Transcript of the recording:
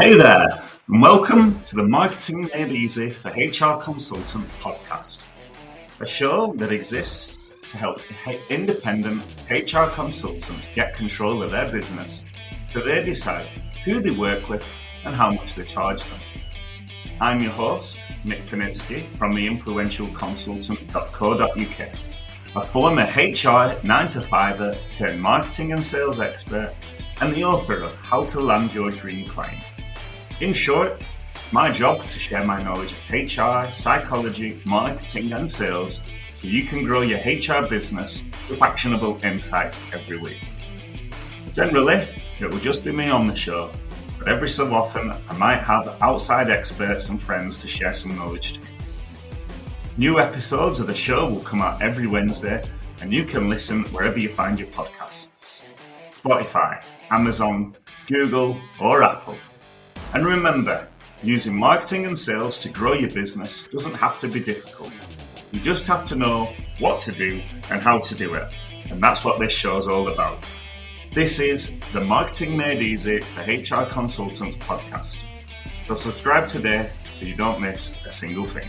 Hey there, and welcome to the Marketing Made Easy for HR Consultants podcast, a show that exists to help independent HR consultants get control of their business so they decide who they work with and how much they charge them. I'm your host, Nick Panitsky from the influentialconsultant.co.uk, a former HR 9 to 5er turned marketing and sales expert and the author of How to Land Your Dream Client. In short, it's my job to share my knowledge of HR, psychology, marketing, and sales so you can grow your HR business with actionable insights every week. Generally, it will just be me on the show, but every so often I might have outside experts and friends to share some knowledge to. New episodes of the show will come out every Wednesday, and you can listen wherever you find your podcasts Spotify, Amazon, Google, or Apple. And remember, using marketing and sales to grow your business doesn't have to be difficult. You just have to know what to do and how to do it. And that's what this show is all about. This is the Marketing Made Easy for HR Consultants podcast. So subscribe today so you don't miss a single thing.